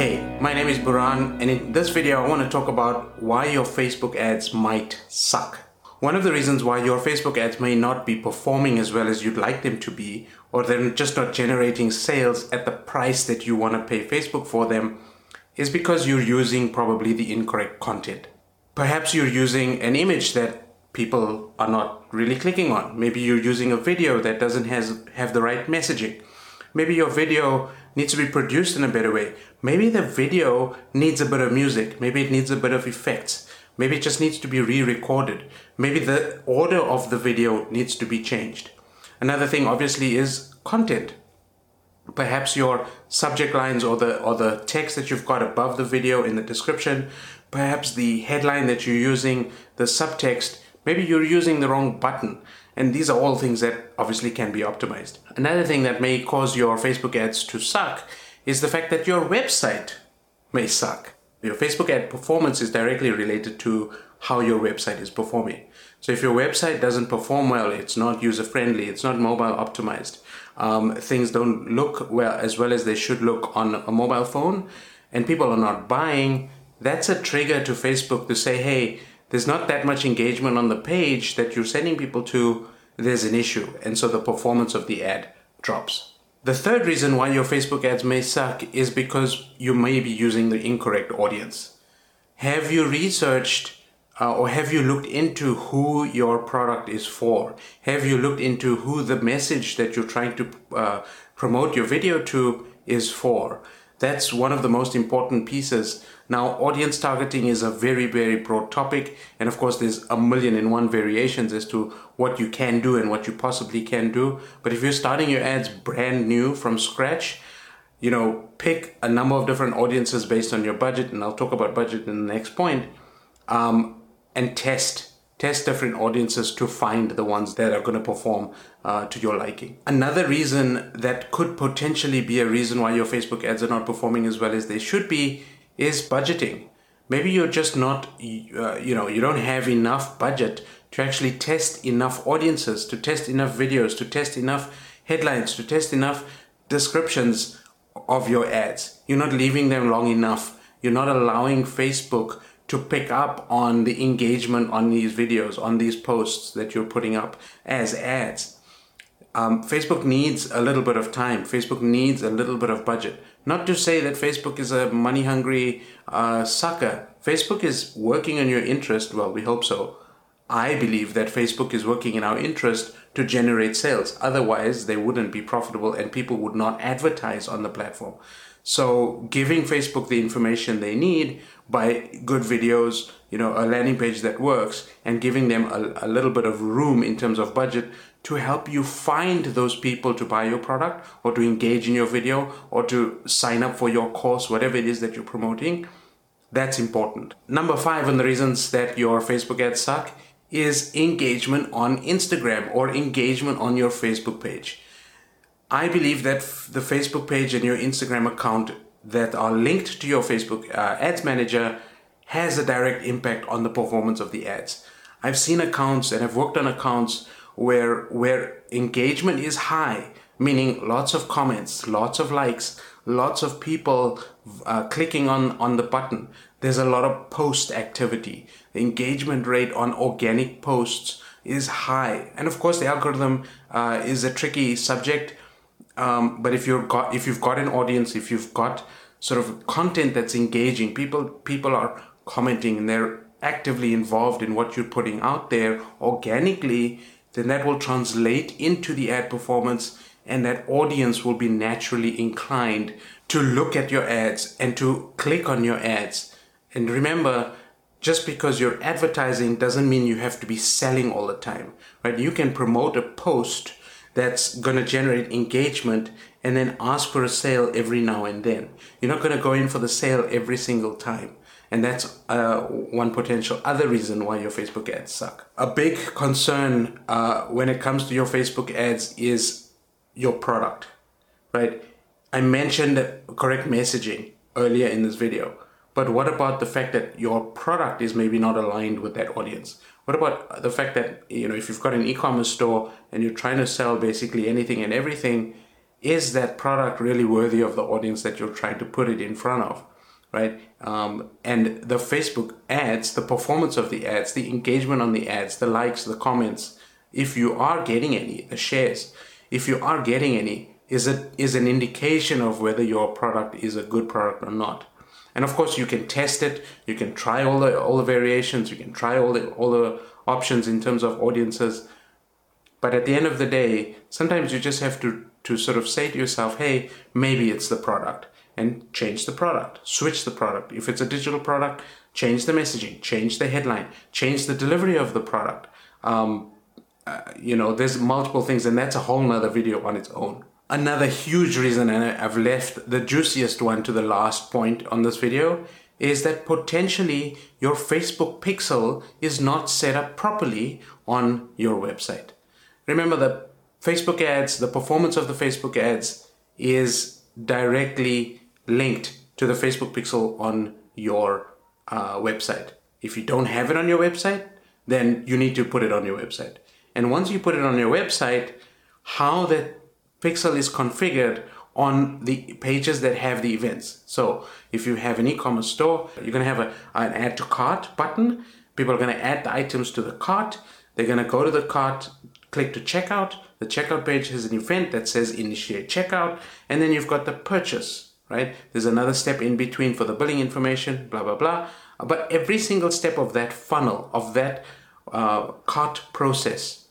Hey, my name is Burhaan, and in this video, I want to talk about why your Facebook ads might suck. One of the reasons why your Facebook ads may not be performing as well as you'd like them to be, or they're just not generating sales at the price that you want to pay Facebook for them, is because you're using probably the incorrect content. Perhaps you're using an image that people are not really clicking on. Maybe you're using a video that doesn't has, have the right messaging. Maybe your video needs to be produced in a better way. Maybe the video needs a bit of music. Maybe it needs a bit of effects. Maybe it just needs to be re-recorded. Maybe the order of the video needs to be changed. Another thing obviously is content. Perhaps your subject lines or the or the text that you've got above the video in the description, perhaps the headline that you're using, the subtext, maybe you're using the wrong button. And these are all things that obviously can be optimized. Another thing that may cause your Facebook ads to suck is the fact that your website may suck. Your Facebook ad performance is directly related to how your website is performing. So if your website doesn't perform well, it's not user friendly, it's not mobile optimized, um, things don't look well as well as they should look on a mobile phone, and people are not buying, that's a trigger to Facebook to say, hey, there's not that much engagement on the page that you're sending people to, there's an issue. And so the performance of the ad drops. The third reason why your Facebook ads may suck is because you may be using the incorrect audience. Have you researched uh, or have you looked into who your product is for? Have you looked into who the message that you're trying to uh, promote your video to is for? That's one of the most important pieces. Now, audience targeting is a very, very broad topic. And of course, there's a million and one variations as to what you can do and what you possibly can do. But if you're starting your ads brand new from scratch, you know, pick a number of different audiences based on your budget. And I'll talk about budget in the next point. Um, and test test different audiences to find the ones that are going to perform uh, to your liking. Another reason that could potentially be a reason why your Facebook ads are not performing as well as they should be is budgeting. Maybe you're just not, uh, you know, you don't have enough budget to actually test enough audiences, to test enough videos, to test enough headlines, to test enough descriptions of your ads. You're not leaving them long enough. You're not allowing Facebook to pick up on the engagement on these videos, on these posts that you're putting up as ads. Um, Facebook needs a little bit of time. Facebook needs a little bit of budget. Not to say that Facebook is a money hungry uh, sucker. Facebook is working on your interest. Well, we hope so. I believe that Facebook is working in our interest to generate sales. Otherwise, they wouldn't be profitable and people would not advertise on the platform. So giving Facebook the information they need by good videos, you know, a landing page that works and giving them a, a, little bit of room in terms of budget to help you find those people to buy your product or to engage in your video or to sign up for your course, whatever it is that you're promoting. That's important. Number five on the reasons that your Facebook ads suck is engagement on Instagram or engagement on your Facebook page. I believe that the Facebook page and your Instagram account that are linked to your Facebook uh, ads manager has a direct impact on the performance of the ads. I've seen accounts and I've worked on accounts where where engagement is high, meaning lots of comments, lots of likes, lots of people uh, clicking on on the button. There's a lot of post activity. The engagement rate on organic posts is high, and of course the algorithm uh, is a tricky subject um, but if you've got if you've got an audience, if you've got sort of content that's engaging, people people are commenting and they're actively involved in what you're putting out there organically, then that will translate into the ad performance and that audience will be naturally inclined to look at your ads and to click on your ads. And remember, just because you're advertising doesn't mean you have to be selling all the time, right? You can promote a post that's going to generate engagement and then ask for a sale every now and then. You're not going to go in for the sale every single time. And that's uh, one potential other reason why your Facebook ads suck. A big concern uh, when it comes to your Facebook ads is your product, right? I mentioned correct messaging earlier in this video. But what about the fact that your product is maybe not aligned with that audience? What about the fact that, you know, if you've got an e-commerce store and you're trying to sell basically anything and everything, is that product really worthy of the audience that you're trying to put it in front of? right? Um, and the Facebook ads, the performance of the ads, the engagement on the ads, the likes, the comments, if you are getting any, the shares, if you are getting any, is it is an indication of whether your product is a good product or not. And of course, you can test it. You can try all the all the variations. You can try all the all the options in terms of audiences. But at the end of the day, sometimes you just have to to sort of say to yourself, "Hey, maybe it's the product." and change the product, switch the product. If it's a digital product, change the messaging, change the headline, change the delivery of the product. Um, uh, you know, there's multiple things, and that's a whole nother video on its own. Another huge reason, and I've left the juiciest one to the last point on this video, is that potentially your Facebook pixel is not set up properly on your website. Remember the Facebook ads, the performance of the Facebook ads is directly linked to the Facebook pixel on your uh, website. If you don't have it on your website, then you need to put it on your website. And once you put it on your website, how that pixel is configured on the pages that have the events. So if you have an e-commerce store, you're going to have a, an add to cart button. People are going to add the items to the cart. They're going to go to the cart, click to checkout. The checkout page has an event that says initiate checkout. And then you've got the purchase right? There's another step in between for the billing information, blah, blah, blah. But every single step of that funnel, of that uh, cart process,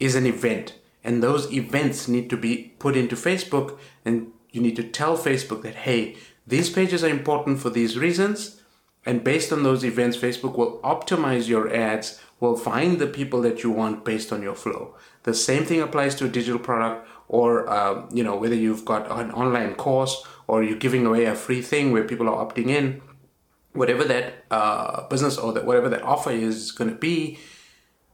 is an event. And those events need to be put into Facebook, and you need to tell Facebook that, hey, these pages are important for these reasons. And based on those events, Facebook will optimize your ads, will find the people that you want based on your flow. The same thing applies to a digital product or, uh, you know, whether you've got an online course or you're giving away a free thing where people are opting in, whatever that uh, business or that whatever that offer is going to be,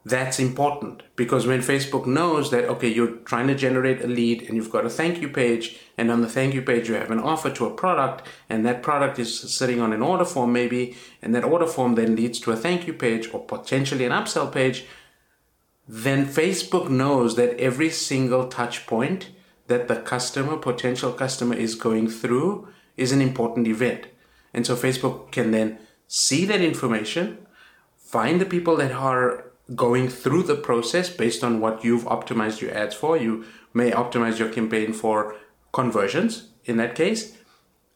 that's important because when Facebook knows that okay, you're trying to generate a lead and you've got a thank you page, and on the thank you page you have an offer to a product, and that product is sitting on an order form maybe, and that order form then leads to a thank you page or potentially an upsell page, then Facebook knows that every single touch point that the customer, potential customer, is going through is an important event. And so Facebook can then see that information, find the people that are going through the process based on what you've optimized your ads for. You may optimize your campaign for conversions in that case.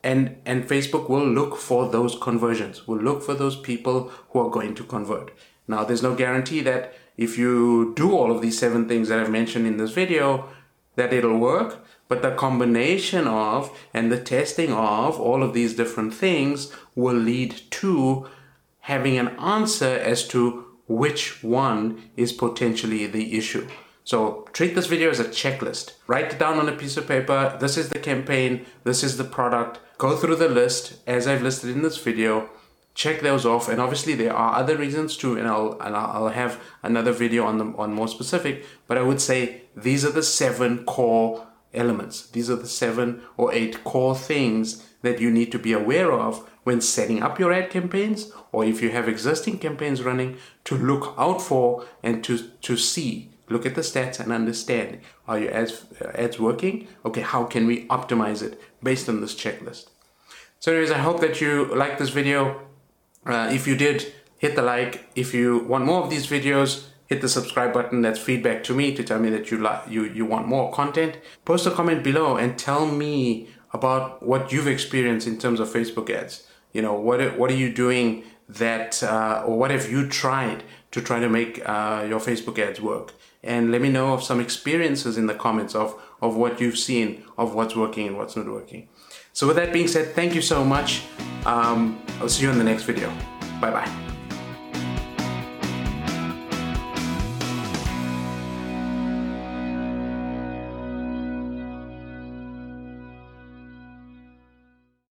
And, and Facebook will look for those conversions, will look for those people who are going to convert. Now, there's no guarantee that if you do all of these seven things that I've mentioned in this video, that it'll work, but the combination of and the testing of all of these different things will lead to having an answer as to which one is potentially the issue. So treat this video as a checklist. Write it down on a piece of paper. This is the campaign. This is the product. Go through the list as I've listed in this video. Check those off. And obviously there are other reasons too. And I'll, and I'll have another video on them on more specific. But I would say these are the seven core elements. These are the seven or eight core things that you need to be aware of when setting up your ad campaigns or if you have existing campaigns running to look out for and to, to see. Look at the stats and understand are your ads, ads working? Okay, how can we optimize it based on this checklist? So, anyways, I hope that you like this video. Uh, if you did, hit the like. If you want more of these videos, hit the subscribe button. That's feedback to me to tell me that you like you you want more content. Post a comment below and tell me about what you've experienced in terms of Facebook ads. You know what what are you doing that uh, or what have you tried to try to make uh, your Facebook ads work? And let me know of some experiences in the comments of of what you've seen of what's working and what's not working. So with that being said, thank you so much. Um, I'll see you in the next video. Bye bye.